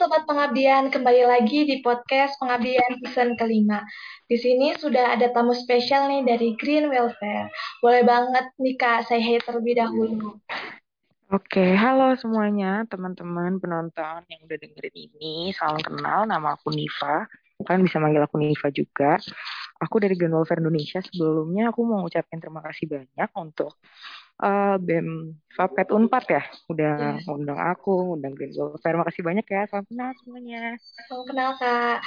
Sobat Pengabdian, kembali lagi di podcast Pengabdian season kelima. Di sini sudah ada tamu spesial nih dari Green Welfare. Boleh banget nih Kak, saya hai terlebih dahulu. Oke, halo semuanya, teman-teman penonton yang udah dengerin ini. Salam kenal, nama aku Niva. Kalian bisa manggil aku Niva juga. Aku dari Green Welfare Indonesia. Sebelumnya aku mau ucapin terima kasih banyak untuk uh, BEM Fapet Unpad ya udah yes. ngundang aku, ngundang Green. Terima kasih banyak ya. Salam kenal semuanya. Salam kenal Kak.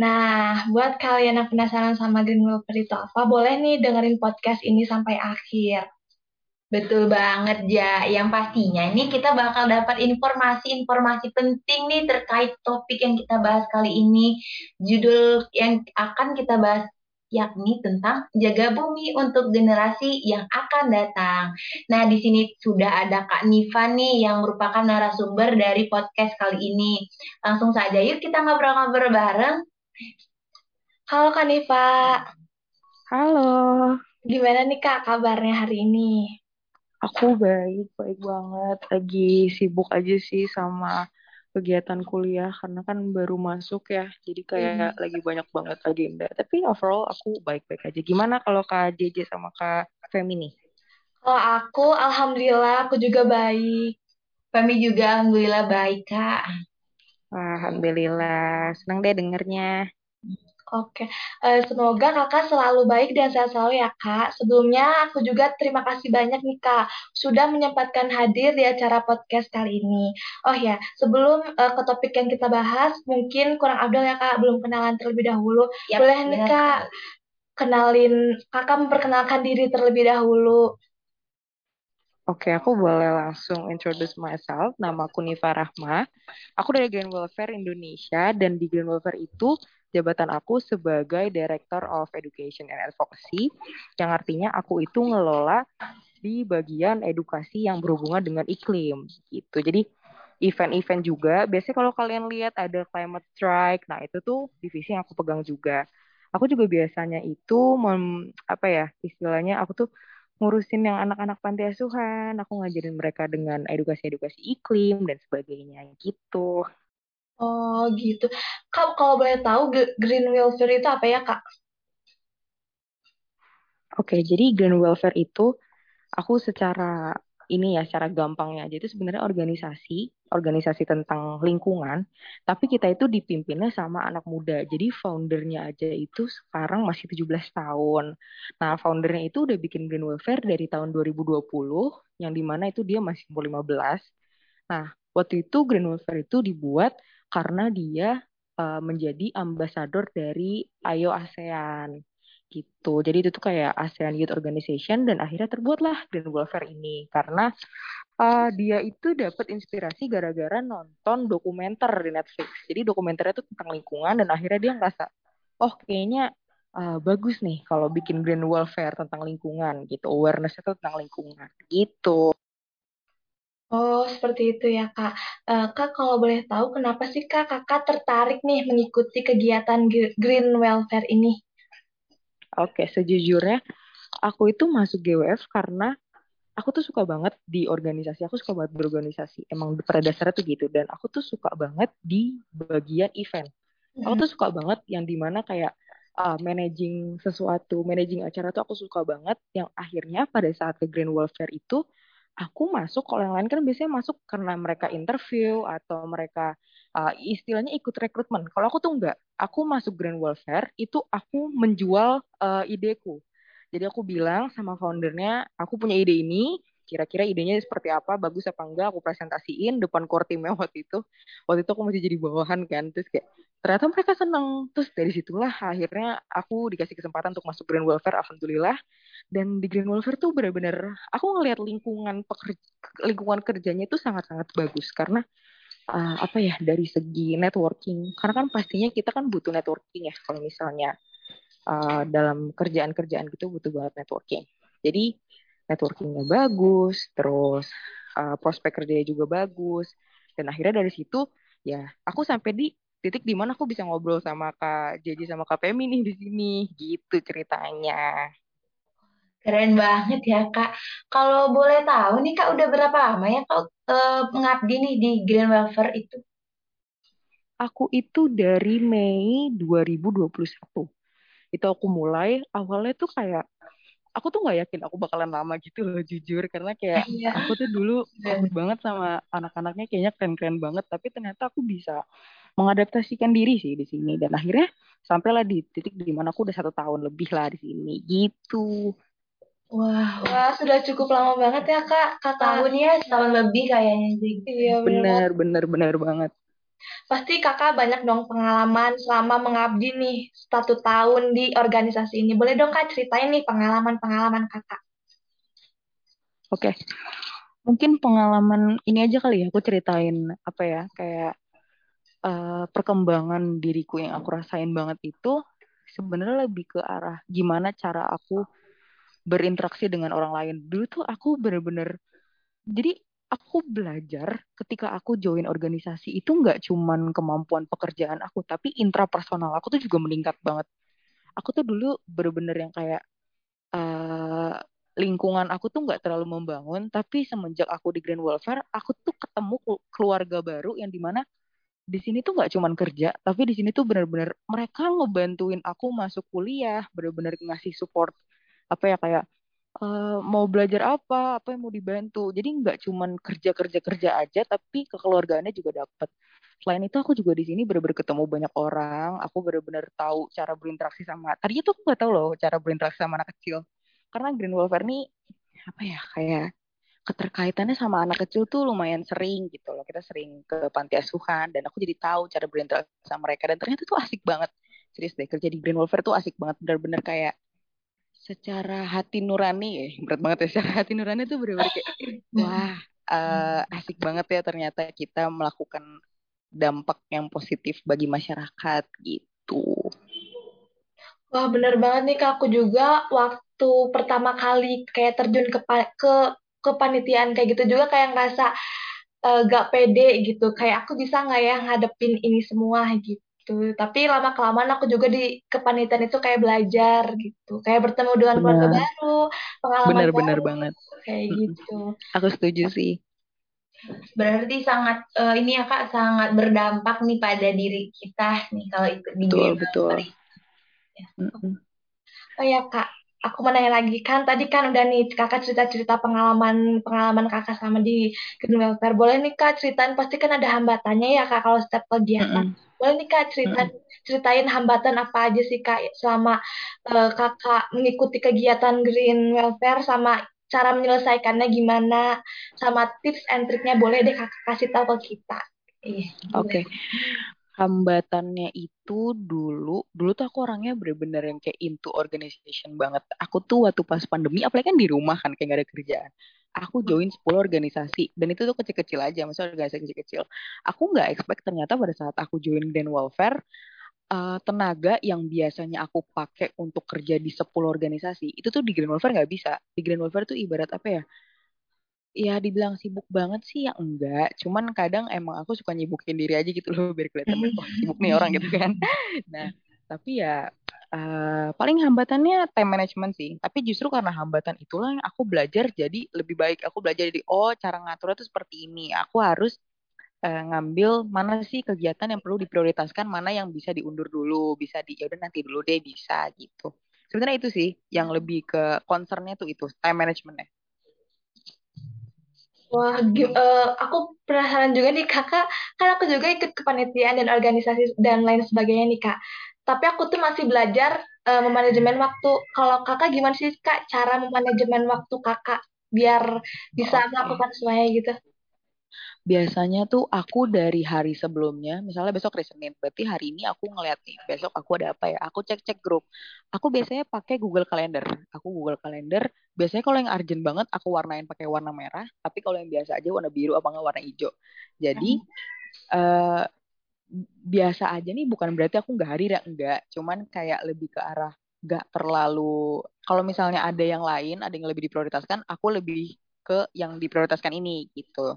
Nah, buat kalian yang penasaran sama Green Welfare itu apa, boleh nih dengerin podcast ini sampai akhir. Betul banget ya. Yang pastinya ini kita bakal dapat informasi-informasi penting nih terkait topik yang kita bahas kali ini. Judul yang akan kita bahas yakni tentang jaga bumi untuk generasi yang akan datang. Nah, di sini sudah ada Kak Niva nih yang merupakan narasumber dari podcast kali ini. Langsung saja yuk kita ngobrol-ngobrol bareng. Halo Kak Niva. Halo. Gimana nih Kak kabarnya hari ini? Aku baik, baik banget. Lagi sibuk aja sih sama kegiatan kuliah karena kan baru masuk ya jadi kayak hmm. lagi banyak banget agenda. Tapi overall aku baik-baik aja. Gimana kalau kak JJ sama kak Femi nih? Kalau aku alhamdulillah aku juga baik. Femi juga alhamdulillah baik kak. Alhamdulillah. Senang deh dengernya Oke, uh, semoga kakak selalu baik dan sehat selalu ya kak. Sebelumnya aku juga terima kasih banyak nih kak sudah menyempatkan hadir di acara podcast kali ini. Oh ya, sebelum uh, ke topik yang kita bahas, mungkin kurang abdul ya kak, belum kenalan terlebih dahulu. Yep, Boleh nih kak, kenalin kakak memperkenalkan diri terlebih dahulu. Oke, aku boleh langsung introduce myself. Nama aku Nifa Rahma. Aku dari Green Welfare Indonesia dan di Green Welfare itu jabatan aku sebagai Director of Education and Advocacy, yang artinya aku itu ngelola di bagian edukasi yang berhubungan dengan iklim gitu. Jadi event-event juga, biasanya kalau kalian lihat ada climate strike, nah itu tuh divisi yang aku pegang juga. Aku juga biasanya itu mem, apa ya istilahnya aku tuh ngurusin yang anak-anak panti asuhan, aku ngajarin mereka dengan edukasi-edukasi iklim dan sebagainya gitu. Oh gitu. Kak, kalau boleh tahu green welfare itu apa ya kak? Oke, jadi green welfare itu aku secara ini ya secara gampangnya aja itu sebenarnya organisasi organisasi tentang lingkungan tapi kita itu dipimpinnya sama anak muda jadi foundernya aja itu sekarang masih 17 tahun nah foundernya itu udah bikin green welfare dari tahun 2020 yang di mana itu dia masih umur 15 nah waktu itu green welfare itu dibuat karena dia uh, menjadi ambasador dari Ayo ASEAN gitu. Jadi itu tuh kayak ASEAN Youth Organization dan akhirnya terbuatlah Green Welfare ini karena uh, dia itu dapat inspirasi gara-gara nonton dokumenter di Netflix. Jadi dokumenternya itu tentang lingkungan dan akhirnya dia ngerasa oh kayaknya uh, bagus nih kalau bikin Green Welfare tentang lingkungan gitu, awareness itu tentang lingkungan gitu. Oh, seperti itu ya, Kak. Uh, Kak, kalau boleh tahu, kenapa sih Kak Kakak tertarik nih mengikuti kegiatan Green Welfare ini? Oke, sejujurnya aku itu masuk GWF karena aku tuh suka banget di organisasi. Aku suka banget berorganisasi. Emang pada dasarnya tuh gitu. Dan aku tuh suka banget di bagian event. Aku tuh suka banget yang di mana kayak uh, managing sesuatu, managing acara tuh aku suka banget. Yang akhirnya pada saat ke Green Welfare itu, aku masuk kalau yang lain kan biasanya masuk karena mereka interview atau mereka uh, istilahnya ikut rekrutmen. Kalau aku tuh enggak, aku masuk Grand Welfare itu aku menjual uh, ideku. Jadi aku bilang sama foundernya, aku punya ide ini, kira-kira idenya seperti apa, bagus apa enggak, aku presentasiin depan core timnya waktu itu. Waktu itu aku masih jadi bawahan kan, terus kayak ternyata mereka seneng. Terus dari situlah akhirnya aku dikasih kesempatan untuk masuk Green Welfare, alhamdulillah. Dan di Green Welfare tuh benar-benar aku ngelihat lingkungan pekerja, lingkungan kerjanya itu sangat-sangat bagus karena uh, apa ya dari segi networking. Karena kan pastinya kita kan butuh networking ya kalau misalnya uh, dalam kerjaan-kerjaan gitu butuh banget networking. Jadi networkingnya bagus, terus uh, prospek kerjanya juga bagus, dan akhirnya dari situ ya aku sampai di titik di mana aku bisa ngobrol sama Kak Jeji sama Kak Femi nih di sini, gitu ceritanya. Keren banget ya Kak. Kalau boleh tahu nih Kak udah berapa lama ya Kak uh, mengabdi nih di Green Welfare itu? aku itu dari Mei 2021. Itu aku mulai, awalnya tuh kayak, aku tuh nggak yakin aku bakalan lama gitu loh, jujur. Karena kayak, Iya. aku tuh dulu takut banget sama anak-anaknya, kayaknya keren-keren banget. Tapi ternyata aku bisa mengadaptasikan diri sih di sini. Dan akhirnya, sampailah di titik di mana aku udah satu tahun lebih lah di sini, gitu. Wah, Wah, sudah cukup lama banget ya, Kak. Kakak. tahun ya setahun lebih kayaknya sih. Iya, benar. Bener, bener, bener banget. Pasti kakak banyak dong pengalaman selama mengabdi nih satu tahun di organisasi ini. Boleh dong kak ceritain nih pengalaman-pengalaman kakak. Oke, mungkin pengalaman ini aja kali ya, aku ceritain apa ya, kayak uh, perkembangan diriku yang aku rasain banget itu sebenarnya lebih ke arah gimana cara aku berinteraksi dengan orang lain. Dulu tuh aku bener-bener, jadi aku belajar ketika aku join organisasi itu nggak cuman kemampuan pekerjaan aku, tapi intrapersonal aku tuh juga meningkat banget. Aku tuh dulu bener-bener yang kayak uh, lingkungan aku tuh nggak terlalu membangun, tapi semenjak aku di Grand Welfare, aku tuh ketemu keluarga baru yang di mana di sini tuh nggak cuman kerja, tapi di sini tuh bener-bener mereka ngebantuin aku masuk kuliah, bener-bener ngasih support apa ya kayak uh, mau belajar apa, apa yang mau dibantu. Jadi nggak cuman kerja-kerja kerja aja, tapi kekeluargaannya juga dapat. Selain itu aku juga di sini benar-benar ketemu banyak orang. Aku benar-benar tahu cara berinteraksi sama. Tadinya tuh aku nggak tahu loh cara berinteraksi sama anak kecil. Karena Green Welfare ini apa ya kayak keterkaitannya sama anak kecil tuh lumayan sering gitu loh. Kita sering ke panti asuhan dan aku jadi tahu cara berinteraksi sama mereka dan ternyata tuh asik banget. Serius deh kerja di Green Welfare tuh asik banget benar-benar kayak secara hati nurani ya berat banget ya secara hati nurani tuh bener-bener kayak wah uh, asik banget ya ternyata kita melakukan dampak yang positif bagi masyarakat gitu. Wah bener banget nih kak. Aku juga waktu pertama kali kayak terjun ke ke kepanitiaan kayak gitu juga kayak ngerasa uh, gak pede gitu. Kayak aku bisa nggak ya ngadepin ini semua gitu gitu. Tapi lama kelamaan aku juga di kepanitiaan itu kayak belajar gitu, kayak bertemu dengan Benar. keluarga baru, pengalaman Benar-benar baru, banget. kayak gitu. Aku setuju sih. Berarti sangat uh, ini ya kak sangat berdampak nih pada diri kita nih kalau ikut di betul betul. Ya. Oh ya kak, aku mau nanya lagi kan tadi kan udah nih kakak cerita-cerita pengalaman pengalaman kakak sama di Green Welfare. Boleh nih kak ceritain pasti kan ada hambatannya ya kak kalau setiap kegiatan. Mm -mm. Boleh nih Kak cerita, ceritain hambatan apa aja sih Kak selama uh, Kakak mengikuti kegiatan Green Welfare sama cara menyelesaikannya gimana sama tips and triknya boleh deh Kakak kasih tahu ke kita. Iya. Oke. Okay. Hambatannya itu dulu, dulu tuh aku orangnya bener-bener yang kayak into organization banget. Aku tuh waktu pas pandemi, apalagi kan di rumah kan kayak gak ada kerjaan aku join 10 organisasi dan itu tuh kecil-kecil aja maksudnya organisasi kecil-kecil. Aku nggak expect ternyata pada saat aku join Grand Welfare uh, tenaga yang biasanya aku pakai untuk kerja di 10 organisasi itu tuh di Grand Welfare nggak bisa. Di Grand Welfare tuh ibarat apa ya? Ya dibilang sibuk banget sih ya enggak. Cuman kadang emang aku suka nyibukin diri aja gitu loh biar kelihatan oh sibuk nih orang gitu kan. Nah tapi ya uh, paling hambatannya time management sih. Tapi justru karena hambatan itulah aku belajar jadi lebih baik. Aku belajar jadi oh cara ngaturnya tuh seperti ini. Aku harus uh, ngambil mana sih kegiatan yang perlu diprioritaskan, mana yang bisa diundur dulu, bisa di ya udah nanti dulu deh bisa gitu. Sebenarnya itu sih yang lebih ke concernnya tuh itu time managementnya. Wah, uh, aku penasaran juga nih kakak, kan aku juga ikut kepanitiaan dan organisasi dan lain sebagainya nih kak tapi aku tuh masih belajar uh, memanajemen waktu. Kalau kakak gimana sih kak cara memanajemen waktu kakak biar bisa okay. melakukan semuanya gitu? Biasanya tuh aku dari hari sebelumnya, misalnya besok hari Senin, berarti hari ini aku ngeliat nih, besok aku ada apa ya, aku cek-cek grup. Aku biasanya pakai Google Calendar. Aku Google Calendar, biasanya kalau yang urgent banget, aku warnain pakai warna merah, tapi kalau yang biasa aja warna biru apa nggak warna hijau. Jadi, uh, biasa aja nih bukan berarti aku nggak hari ya enggak cuman kayak lebih ke arah nggak terlalu kalau misalnya ada yang lain ada yang lebih diprioritaskan aku lebih ke yang diprioritaskan ini gitu.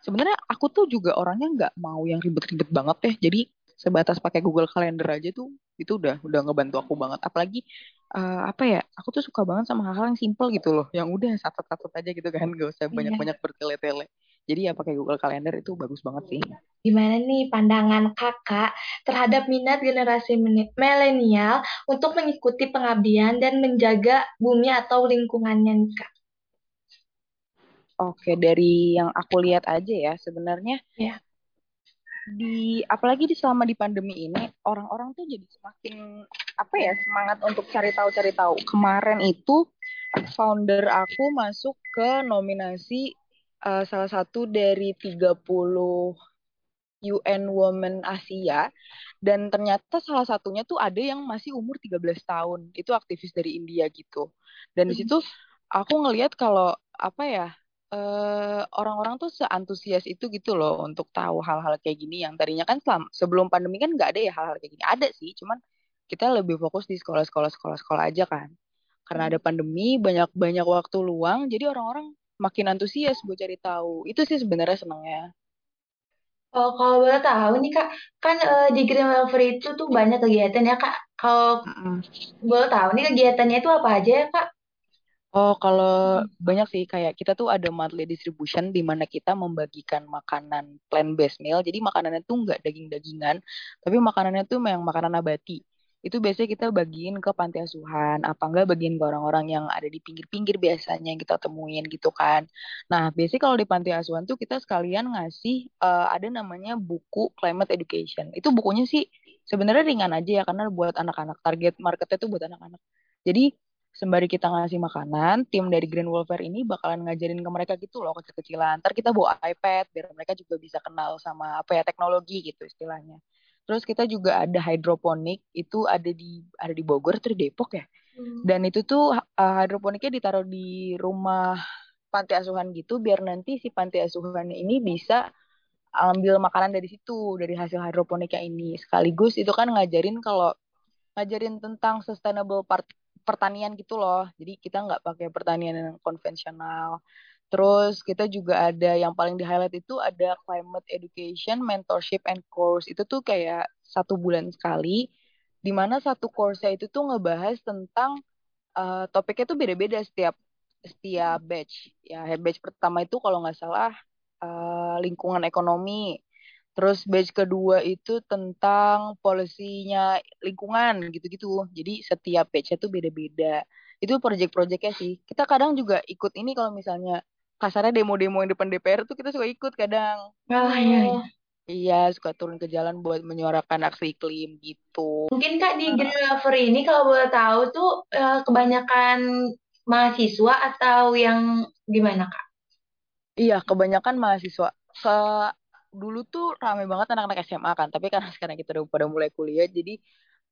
Sebenarnya aku tuh juga orangnya nggak mau yang ribet-ribet banget ya jadi sebatas pakai Google Calendar aja tuh itu udah udah ngebantu aku banget. Apalagi uh, apa ya aku tuh suka banget sama hal-hal yang simple gitu loh. Yang udah satu-satu aja gitu kan gak usah iya. banyak-banyak bertele-tele Jadi ya pakai Google Calendar itu bagus banget sih. Gimana nih pandangan kakak terhadap minat generasi milenial untuk mengikuti pengabdian dan menjaga bumi atau lingkungannya nih kak? Oke, dari yang aku lihat aja ya, sebenarnya Ya. di apalagi di selama di pandemi ini orang-orang tuh jadi semakin apa ya semangat untuk cari tahu cari tahu. Kemarin itu founder aku masuk ke nominasi uh, salah satu dari 30 UN Women Asia dan ternyata salah satunya tuh ada yang masih umur 13 tahun. Itu aktivis dari India gitu. Dan di situ aku ngelihat kalau apa ya orang eh, orang-orang tuh seantusias itu gitu loh untuk tahu hal-hal kayak gini yang tadinya kan selama, sebelum pandemi kan nggak ada ya hal-hal kayak gini. Ada sih, cuman kita lebih fokus di sekolah-sekolah sekolah-sekolah aja kan. Karena ada pandemi, banyak-banyak waktu luang, jadi orang-orang makin antusias buat cari tahu. Itu sih sebenarnya senangnya. Oh, kalau boleh tahu nih Kak, kan uh, di Green Welfare itu tuh banyak kegiatan ya Kak. Kalau mm -mm. boleh tahu nih kegiatannya itu apa aja ya Kak? Oh, kalau banyak sih kayak kita tuh ada monthly distribution di mana kita membagikan makanan plant-based meal. Jadi makanannya tuh nggak daging-dagingan, tapi makanannya tuh memang makanan nabati. Itu biasanya kita bagiin ke panti asuhan, apa enggak bagiin ke orang-orang yang ada di pinggir-pinggir biasanya yang kita temuin gitu kan. Nah, biasanya kalau di panti asuhan tuh kita sekalian ngasih uh, ada namanya buku climate education. Itu bukunya sih sebenarnya ringan aja ya karena buat anak-anak. Target marketnya tuh buat anak-anak. Jadi sembari kita ngasih makanan, tim dari Green Wolver ini bakalan ngajarin ke mereka gitu loh kecil-kecilan. Ntar kita bawa iPad biar mereka juga bisa kenal sama apa ya teknologi gitu istilahnya. Terus kita juga ada hidroponik itu ada di ada di Bogor atau di Depok ya. Hmm. Dan itu tuh uh, hidroponiknya ditaruh di rumah panti asuhan gitu biar nanti si panti asuhan ini bisa ambil makanan dari situ dari hasil hidroponiknya ini. Sekaligus itu kan ngajarin kalau ngajarin tentang sustainable part pertanian gitu loh. Jadi kita nggak pakai pertanian yang konvensional. Terus kita juga ada yang paling di highlight itu ada climate education, mentorship and course. Itu tuh kayak satu bulan sekali. Di mana satu course itu tuh ngebahas tentang uh, topiknya tuh beda-beda setiap setiap batch. Ya, batch pertama itu kalau nggak salah uh, lingkungan ekonomi. Terus batch kedua itu tentang polisinya lingkungan gitu-gitu. Jadi setiap batch itu beda-beda. Itu project-projectnya sih. Kita kadang juga ikut ini kalau misalnya kasarnya demo-demo yang depan DPR tuh kita suka ikut kadang. Oh iya. iya. Iya, suka turun ke jalan buat menyuarakan aksi iklim gitu. Mungkin Kak di Green Lover ini kalau boleh tahu tuh eh, kebanyakan mahasiswa atau yang gimana Kak? Iya, kebanyakan mahasiswa. Ke dulu tuh rame banget anak-anak SMA kan, tapi karena sekarang kita udah pada mulai kuliah, jadi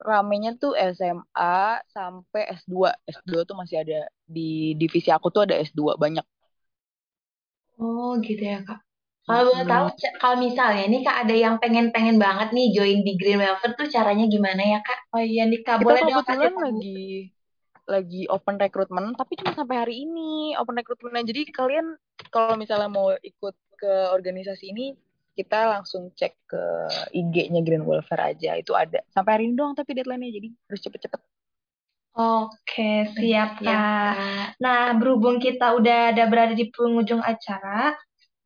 ramenya tuh SMA sampai S2. S2 tuh masih ada di divisi aku tuh ada S2 banyak. Oh gitu ya kak. Kalau boleh tahu, kalau misalnya nih kak ada yang pengen-pengen banget nih join di Green Welfare tuh caranya gimana ya kak? Oh iya nih kak, kita boleh dong kasih lagi lagi open recruitment, tapi cuma sampai hari ini open recruitment. Jadi kalian kalau misalnya mau ikut ke organisasi ini kita langsung cek ke IG-nya Green Welfare aja itu ada sampai hari ini doang tapi deadline-nya jadi harus cepet-cepet Oke, siap ya. Nah, berhubung kita udah ada berada di penghujung acara,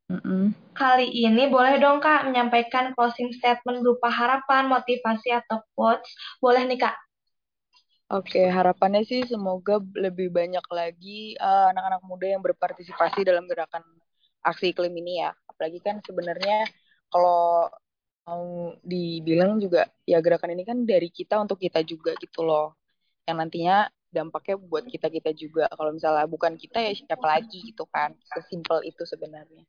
mm -mm. kali ini boleh dong Kak menyampaikan closing statement berupa harapan, motivasi, atau quotes. Boleh nih Kak? Oke, harapannya sih semoga lebih banyak lagi eh, anak-anak muda yang berpartisipasi dalam gerakan aksi iklim ini ya apalagi kan sebenarnya kalau mau dibilang juga ya gerakan ini kan dari kita untuk kita juga gitu loh yang nantinya dampaknya buat kita kita juga. Kalau misalnya bukan kita ya siapa lagi gitu kan? Sesimpel itu sebenarnya